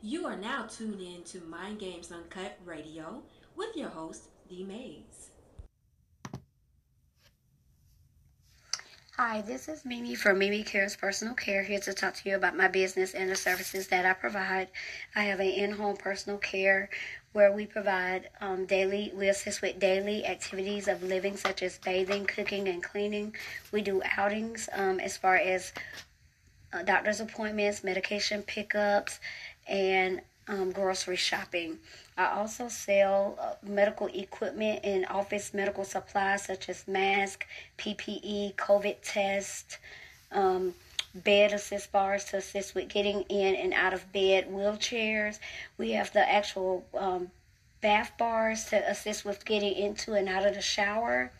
You are now tuned in to Mind Games Uncut Radio with your host, D Mayes. Hi, this is Mimi from Mimi Cares Personal Care here to talk to you about my business and the services that I provide. I have an in-home personal care where we provide um, daily, we assist with daily activities of living such as bathing, cooking, and cleaning. We do outings um, as far as uh, doctor's appointments, medication pickups, and um, grocery shopping. I also sell uh, medical equipment and office medical supplies such as masks, PPE, COVID test, um, bed assist bars to assist with getting in and out of bed, wheelchairs. We have the actual um, bath bars to assist with getting into and out of the shower.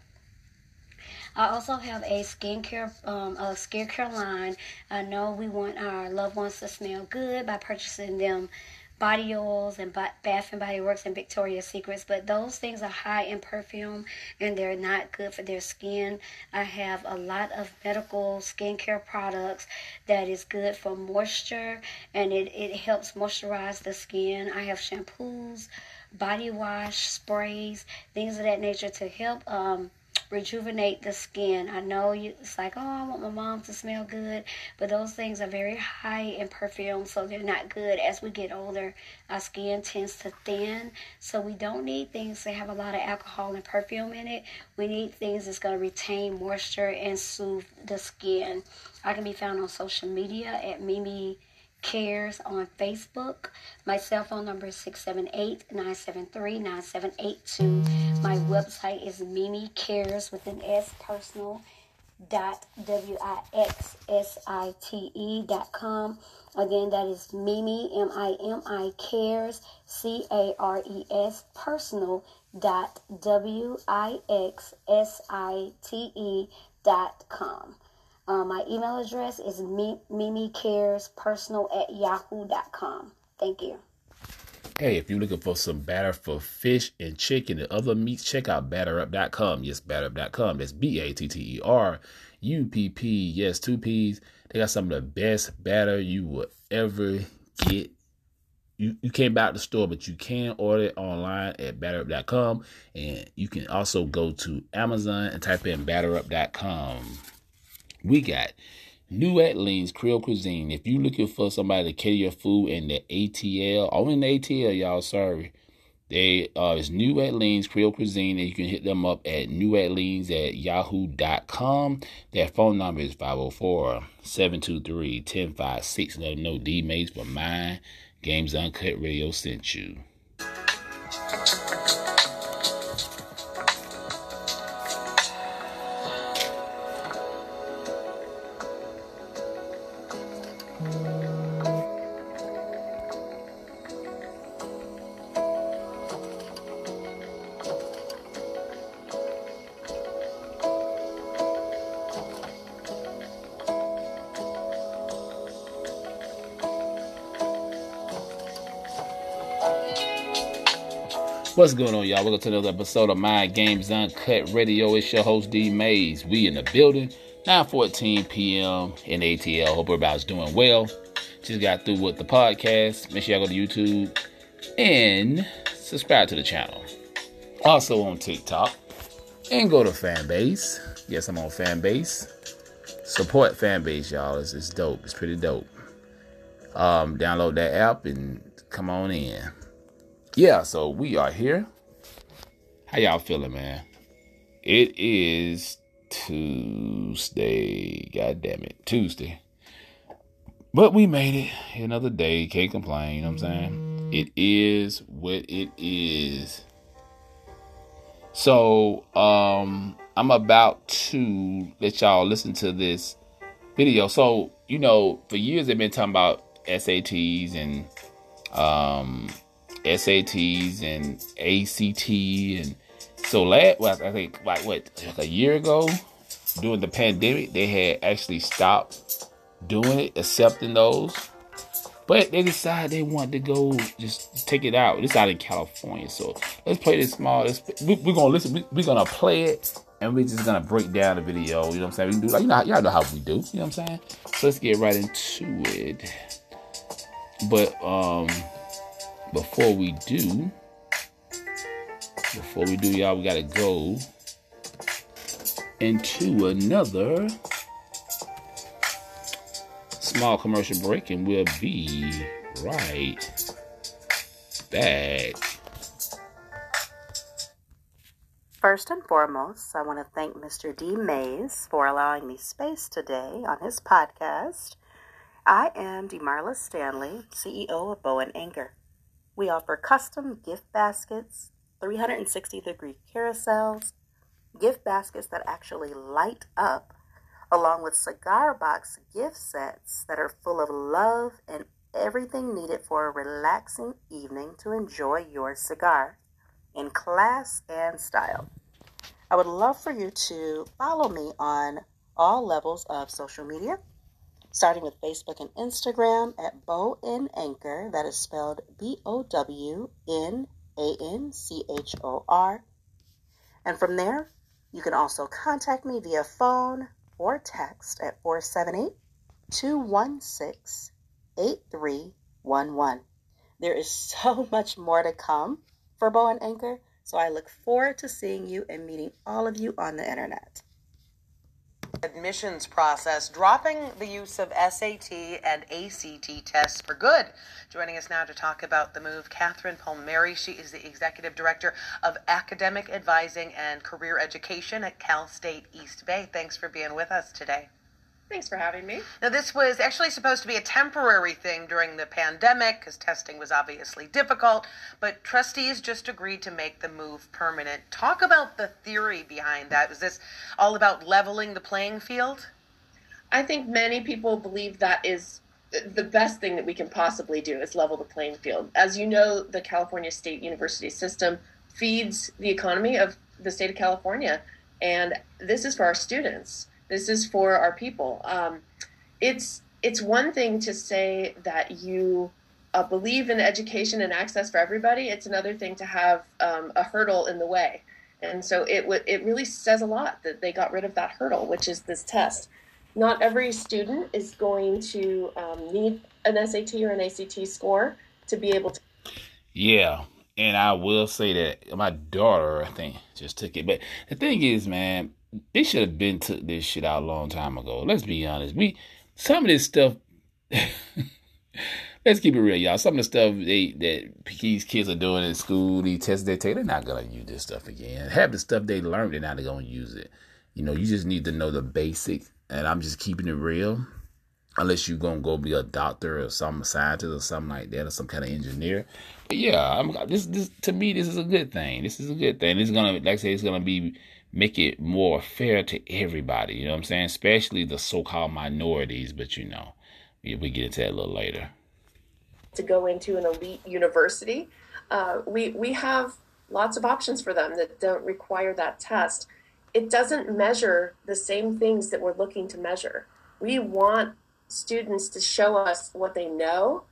I also have a skincare um, a skincare line. I know we want our loved ones to smell good by purchasing them body oils and Bath and Body Works and Victoria's Secrets, but those things are high in perfume and they're not good for their skin. I have a lot of medical skincare products that is good for moisture and it, it helps moisturize the skin. I have shampoos, body wash, sprays, things of that nature to help um, rejuvenate the skin. I know you, it's like, oh, I want my mom to smell good, but those things are very high in perfume, so they're not good. As we get older, our skin tends to thin, so we don't need things that have a lot of alcohol and perfume in it. We need things that's going to retain moisture and soothe the skin. I can be found on social media at Mimi Cares on Facebook. My cell phone number is 678 973 9782. My website is Mimi Cares with an S personal dot w i x s i t e dot com. Again, that is Mimi M I M I Cares C A R E S personal dot w i x s i t e dot com. Uh, my email address is mimicarespersonal at yahoo.com. Thank you. Hey, if you're looking for some batter for fish and chicken and other meats, check out batterup.com. Yes, batterup.com. That's B A T T E R U P P. Yes, two P's. They got some of the best batter you will ever get. You, you can't buy it at the store, but you can order it online at batterup.com. And you can also go to Amazon and type in batterup.com. We got New Orleans Creole Cuisine. If you're looking for somebody to cater your food in the ATL, only in the ATL, y'all, sorry. They uh it's New Orleans Creole Cuisine, and you can hit them up at neworleans at yahoo.com. Their phone number is 504-723-1056. Let them know D Mayes for Mind Games Uncut Radio sent you. What's going on, y'all? Welcome to another episode of Mind Games Uncut Radio. It's your host, D Mayes. We in the building, 9.14 p.m. in ATL. Hope everybody's doing well. Just got through with the podcast. Make sure y'all go to YouTube and subscribe to the channel. Also on TikTok. And go to Fanbase. Yes, I'm on Fanbase. Support Fanbase, y'all. It's, it's dope. It's pretty dope. Um, download that app and come on in yeah, so we are here. How y'all feeling, man? It is Tuesday. God damn it. Tuesday. But we made it. Another day. Can't complain. You know what I'm saying? It is what it is. So, um, I'm about to let y'all listen to this video. So, you know, for years they've been talking about SATs and um SATs and ACT and so last well, I think like what like a year ago during the pandemic they had actually stopped doing it, accepting those. But they decided they wanted to go just take it out. It's out in California, so let's play this small. we, are gonna listen. We, are gonna play it, and we're just gonna break down the video. You know what I'm saying? We do like you know y'all know how we do. You know what I'm saying? So let's get right into it. But um, before we do, before we do, y'all, we gotta go into another small commercial break, and we'll be right back. First and foremost, I want to thank Mr. D. Mayes for allowing me space today on his podcast. I am Demarla Stanley, CEO of Bow and Anchor. We offer custom gift baskets, 360 degree carousels, gift baskets that actually light up, along with cigar box gift sets that are full of love and everything needed for a relaxing evening to enjoy your cigar in class and style. I would love for you to follow me on all levels of social media, starting with Facebook and Instagram at Bow and Anchor. That is spelled B O W N A N C H O R. And from there, you can also contact me via phone or text at 478 216 8311. There is so much more to come for Bow and Anchor, so I look forward to seeing you and meeting all of you on the internet. Admissions process, dropping the use of SAT and ACT tests for good. Joining us now to talk about the move, Kathryn Palmieri. She is the Executive Director of Academic Advising and Career Education at Cal State East Bay. Thanks for being with us today. Thanks for having me. Now, this was actually supposed to be a temporary thing during the pandemic because testing was obviously difficult, but trustees just agreed to make the move permanent. Talk about the theory behind that. Was this all about leveling the playing field? I think many people believe that is the best thing that we can possibly do is level the playing field. As you know, the California State University system feeds the economy of the state of California, and this is for our students. This is for our people. Um, it's it's one thing to say that you uh, believe in education and access for everybody. It's another thing to have um, a hurdle in the way. And so it w- it really says a lot that they got rid of that hurdle, which is this test. Not every student is going to um, need an SAT or an ACT score to be able to. Yeah, and I will say that my daughter, I think, just took it. But the thing is, man, they should have been took this shit out a long time ago. Let's be honest. We some of this stuff. let's keep it real, y'all. Some of the stuff they that these kids are doing in school, these tests they take, they're not gonna use this stuff again. Have the stuff they learned, they're not gonna use it. You know, you just need to know the basic. And I'm just keeping it real. Unless you're gonna go be a doctor or some scientist or something like that, or some kind of engineer. But yeah, I'm this this to me this is a good thing. This is a good thing. It's gonna like I say, it's gonna be make it more fair to everybody. You know what I'm saying? Especially the so-called minorities. But you know, we, get into that a little later. to go into an elite university, uh, we we have lots of options for them that don't require that test. It doesn't measure the same things that we're looking to measure. We want students to show us what they know,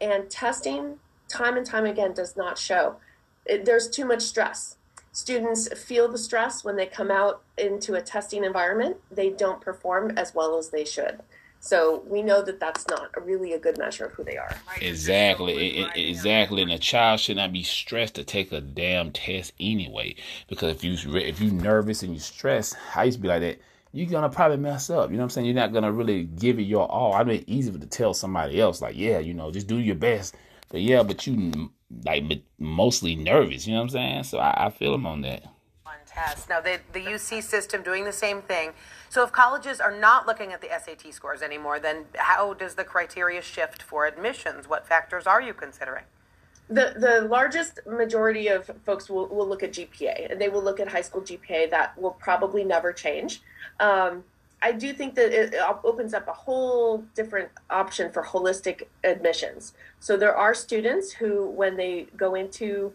and testing time and time again does not show. It, there's too much stress. Students feel the stress when they come out into a testing environment. They don't perform as well as they should. So we know that that's not really a good measure of who they are. Exactly, it, exactly. And a child should not be stressed to take a damn test anyway. Because if you if you nervous and you're stressed, I used to be like that. You're gonna probably mess up. You know what I'm saying? You're not gonna really give it your all. I mean, it's easy to tell somebody else, like, yeah, you know, just do your best. But yeah, but you like but mostly nervous. You know what I'm saying? So I, I feel them on that. on tests. Now, the, the UC system doing the same thing. So, if colleges are not looking at the SAT scores anymore, then how does the criteria shift for admissions? What factors are you considering? The the largest majority of folks will, will look at GPA and they will look at high school GPA. That will probably never change. Um, I do think that it opens up a whole different option for holistic admissions. So there are students who, when they go into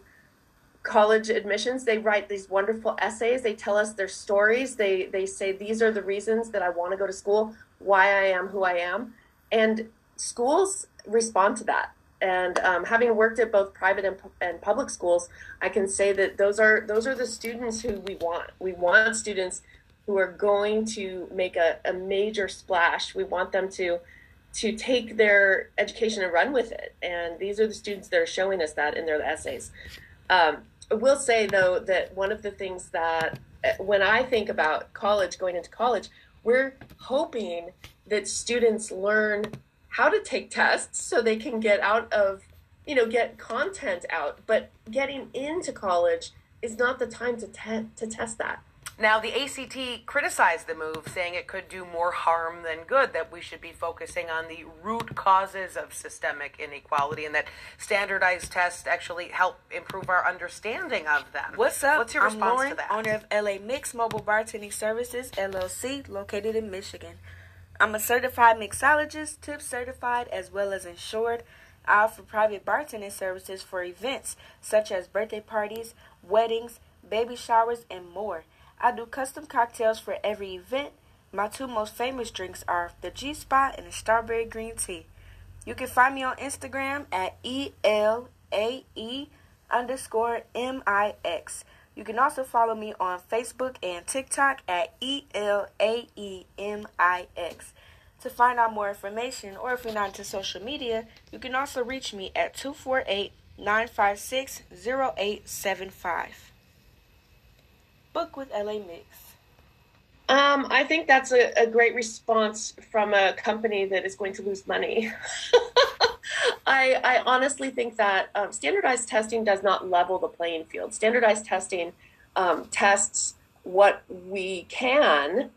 college admissions, they write these wonderful essays. They tell us their stories. They they say these are the reasons that I want to go to school, why I am who I am, and schools respond to that. And um, having worked at both private and, and public schools, I can say that those are those are the students who we want. We want students who are going to make a, a major splash. We want them to to take their education and run with it. And these are the students that are showing us that in their essays. Um, I will say, though, that one of the things that uh, when I think about college, going into college, we're hoping that students learn how to take tests so they can get out of, you know, get content out. But getting into college is not the time to, te- to test that. Now, the ACT criticized the move, saying it could do more harm than good, that we should be focusing on the root causes of systemic inequality, and that standardized tests actually help improve our understanding of them. What's up? What's your response I'm Lauren, to that? owner of LA Mix Mobile Bartending Services, LLC, located in Michigan. I'm a certified mixologist, tip certified, as well as insured. I offer private bartending services for events such as birthday parties, weddings, baby showers, and more. I do custom cocktails for every event. My two most famous drinks are the G Spot and the Strawberry Green Tea. You can find me on Instagram at E-L-A-E underscore M-I-X. You can also follow me on Facebook and TikTok at E L A E M I X. To find out more information, or if you're not into social media, you can also reach me at 248 956 0875 book with LA Mix? Um, I think that's a, a, great response from a company that is going to lose money. I, I, honestly think that um, standardized testing does not level the playing field. Standardized testing um, tests what we can,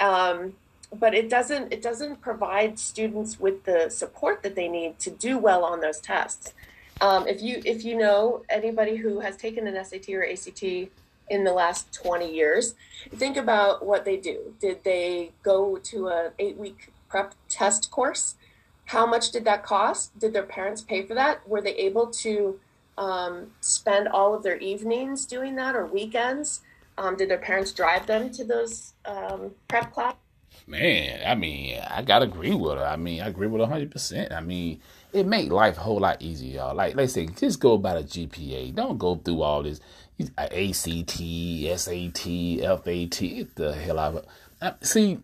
um, but it doesn't. It doesn't provide students with the support that they need to do well on those tests. Um, if you if you know anybody who has taken an SAT or ACT in the last 20 years. Think about what they do. Did they go to an eight week prep test course? How much did that cost? Did their parents pay for that? Were they able to um, spend all of their evenings doing that or weekends? Um, did their parents drive them to those um, prep classes? Man, I mean, I gotta agree with her. I mean, I agree with her 100%. I mean, it make life a whole lot easier, y'all. Like, let's say, just go by the GPA. Don't go through all this ACT, SAT, FAT. The hell it. See,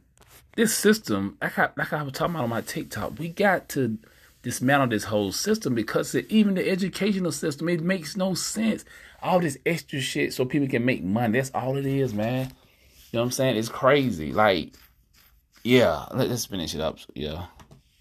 this system, like I, like I was talking about on my TikTok, we got to dismantle this whole system because it, even the educational system, it makes no sense. All this extra shit so people can make money. That's all it is, man. You know what I'm saying? It's crazy. Like, yeah, let's finish it up. Yeah.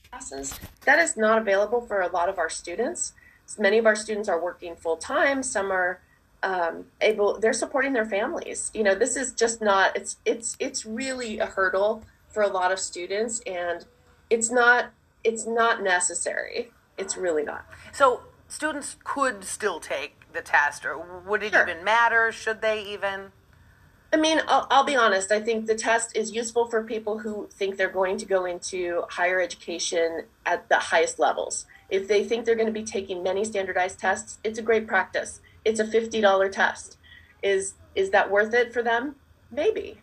Classes. That is not available for a lot of our students. Many of our students are working full time. Some are um, able they're supporting their families you know this is just not it's it's it's really a hurdle for a lot of students and it's not it's not necessary it's really not so students could still take the test or would it sure. even matter should they even I mean, I'll, I'll, be honest. I think the test is useful for people who think they're going to go into higher education at the highest levels. If they think they're going to be taking many standardized tests, it's a great practice it's a $50 test. Is is that worth it for them? Maybe.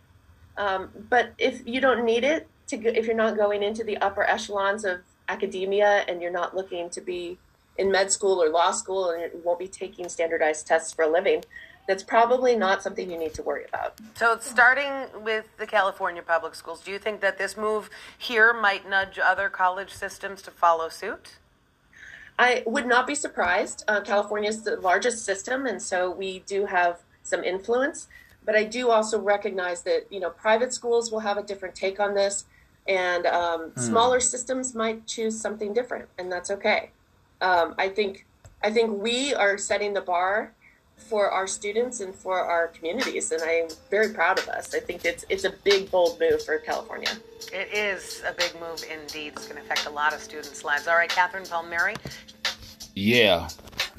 Um, but if you don't need it to, go, if you're not going into the upper echelons of academia and you're not looking to be in med school or law school and you won't be taking standardized tests for a living, that's probably not something you need to worry about. So, starting with the California public schools, do you think that this move here might nudge other college systems to follow suit? I would not be surprised. Uh, California is the largest system, and so we do have some influence. But I do also recognize that you know private schools will have a different take on this, and um, hmm. smaller systems might choose something different, and that's okay. Um, I think I think we are setting the bar for our students and for our communities, and I'm very proud of us. I think it's it's a big, bold move for California. It is a big move indeed. It's going to affect a lot of students' lives. All right, Kathryn Palmieri. Yeah,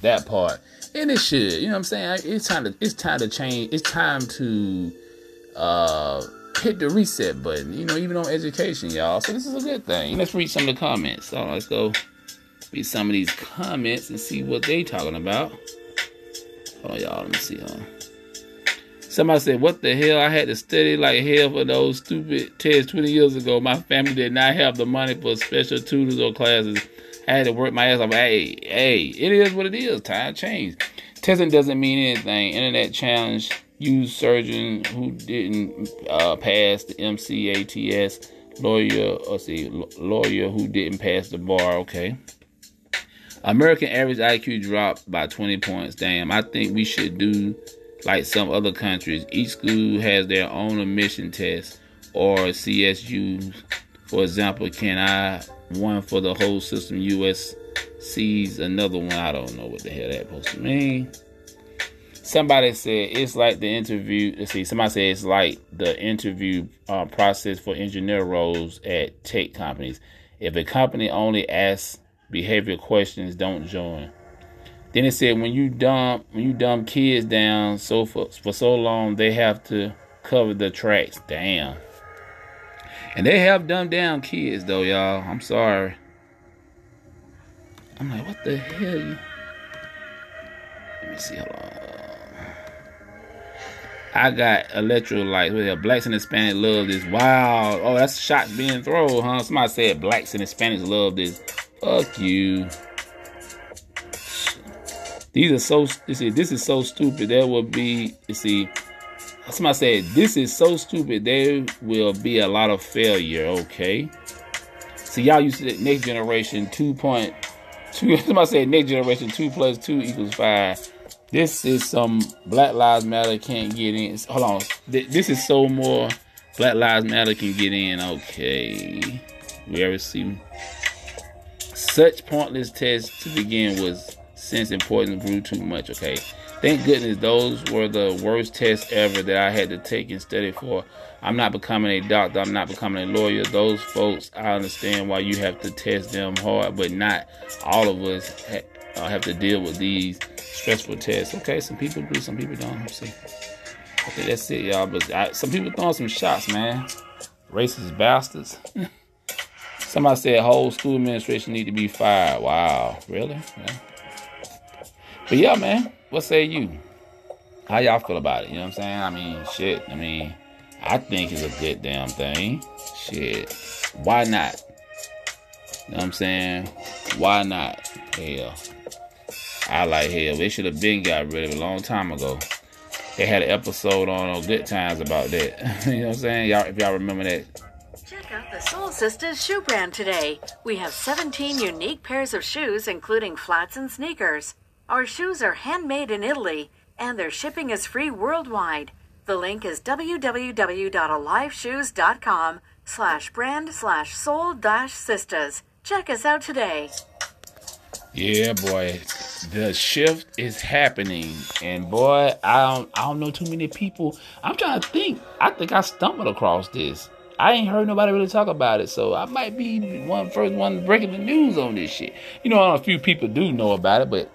that part, and it should. You know what I'm saying? It's time to it's time to change. It's time to uh hit the reset button. You know, even on education, y'all. So this is a good thing. Let's read some of the comments. So let's go read some of these comments and see what they're talking about. Oh, y'all, let me see, huh? Somebody said, What the hell? I had to study like hell for those stupid tests 20 years ago. My family did not have the money for special tutors or classes. I had to work my ass off. Hey, hey, it is what it is. Time change. Testing doesn't mean anything. Internet challenge used surgeon who didn't uh, pass the MCATS lawyer, let's see, lawyer who didn't pass the bar. Okay. American average IQ dropped by 20 points. Damn, I think we should do like some other countries. Each school has their own admission test or CSUs. For example, can I one for the whole system? US sees another one. I don't know what the hell that supposed to mean. Somebody said it's like the interview. Let's see. Somebody said it's like the interview uh, process for engineer roles at tech companies. If a company only asks behavioral questions, don't join. Then it said when you dump when you dump kids down so for for so long they have to cover the tracks. Damn. And they have dumbed down kids though, y'all. I'm sorry. I'm like, what the hell? You... Let me see. Hold on. I got electrolytes. Well, blacks and Hispanics love this. Wow. Oh, that's shots being thrown, huh? Somebody said blacks and Hispanics love this. Fuck you. These are so. You see, this is so stupid. There will be. You see, somebody said this is so stupid. There will be a lot of failure. Okay. See, y'all used to next generation two point two. Somebody said next generation two plus two equals five. This is some Black Lives Matter can't get in. Hold on. This is so more Black Lives Matter can get in. Okay. We ever see such pointless tests to begin with since importance grew too much. Okay. Thank goodness those were the worst tests ever that I had to take and study for. I'm not becoming a doctor. I'm not becoming a lawyer. Those folks, I understand why you have to test them hard, but not all of us ha- uh, have to deal with these stressful tests. Okay, some people do, some people don't. Let's see. Okay, that's it, y'all. But I, some people throwing some shots, man. Racist bastards. Somebody said whole school administration need to be fired. Wow, really? Yeah. But yeah, man. What say you? How y'all feel about it? You know what I'm saying? I mean, shit. I mean, I think it's a good damn thing. Shit. Why not? You know what I'm saying? Why not? Hell. I like hell. They should have been got rid of it a long time ago. They had an episode on, on Good Times about that. you know what I'm saying? Y'all, if y'all remember that. The Soul Sisters shoe brand today. We have 17 unique pairs of shoes, including flats and sneakers. Our shoes are handmade in Italy, and their shipping is free worldwide. The link is www.aliveshoes.com slash brand slash soul dash sisters. Check us out today. Yeah, boy, the shift is happening, and boy, I don't, I don't know too many people. I'm trying to think. I think I stumbled across this. I ain't heard nobody really talk about it, so I might be one first one breaking the news on this shit. You know, a few people do know about it, but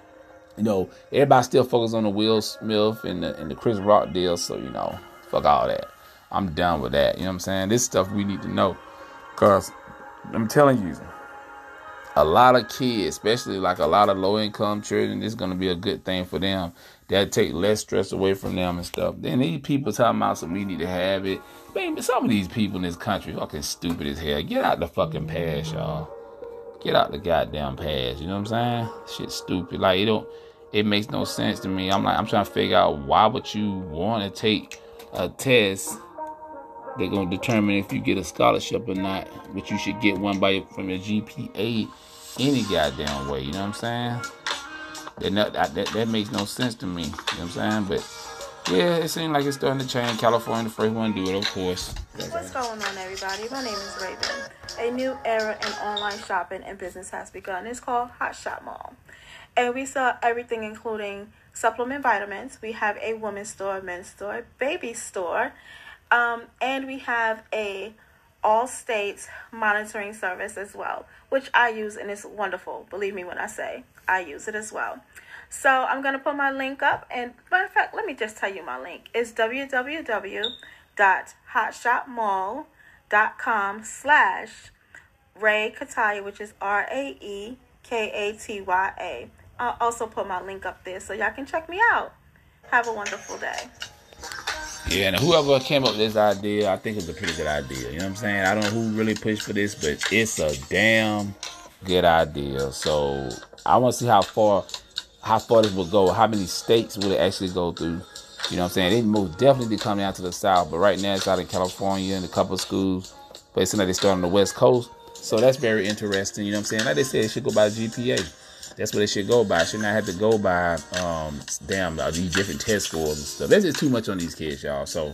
you know, everybody still focused on the Will Smith and the and the Chris Rock deal. So you know, fuck all that. I'm done with that. You know what I'm saying? This stuff we need to know, cause I'm telling you a lot of kids, especially like a lot of low income children, this is gonna be a good thing for them. That take less stress away from them and stuff. Then these people talking about some we need to have it. Man, some of these people in this country fucking stupid as hell. Get out the fucking past, y'all. Get out the goddamn past. You know what I'm saying? Shit stupid. Like it don't it makes no sense to me. I'm like I'm trying to figure out why would you want to take a test they're gonna determine if you get a scholarship or not. But you should get one by from your GPA any goddamn way. You know what I'm saying? That, that, that, that makes no sense to me. You know what I'm saying? But yeah, it seems like it's starting to change. California, the first one to do it, of course. What's going on, everybody? My name is Raven. A new era in online shopping and business has begun. It's called Hot Shop Mall. And we sell everything, including supplement vitamins. We have a women's store, men's store, baby store, um, and we have a all states monitoring service as well, which I use and it's wonderful. Believe me when I say I use it as well. So I'm gonna put my link up, and matter of fact, let me just tell you my link. It's www.hotshopmall.com slash Ray Kataya, which is R A E K A T Y A. I'll also put my link up there so y'all can check me out. Have a wonderful day. Yeah, and whoever came up with this idea, I think it's a pretty good idea. You know what I'm saying? I don't know who really pushed for this, but it's a damn good idea. So I want to see how far how far this will go. How many states will it actually go through? You know what I'm saying? It most definitely be coming out to the south, but right now it's out in California and a couple of schools. but it seems like they start on the West Coast. So that's very interesting. You know what I'm saying? Like they said, it should go by GPA. That's what it should go by. It should not have to go by um damn uh, these different test scores and stuff. That's just too much on these kids, y'all. So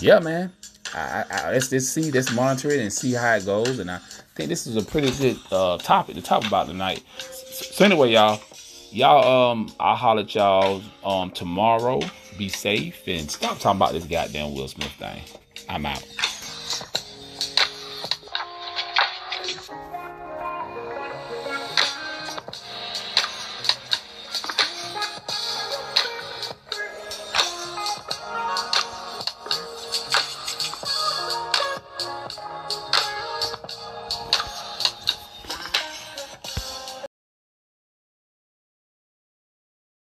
yeah, man. I, I, let's just see, let's monitor it and see how it goes. And I think this is a pretty good uh, topic to talk about tonight. So anyway, y'all, y'all, um, I'll holler at y'all um tomorrow. Be safe and stop talking about this goddamn Will Smith thing. I'm out.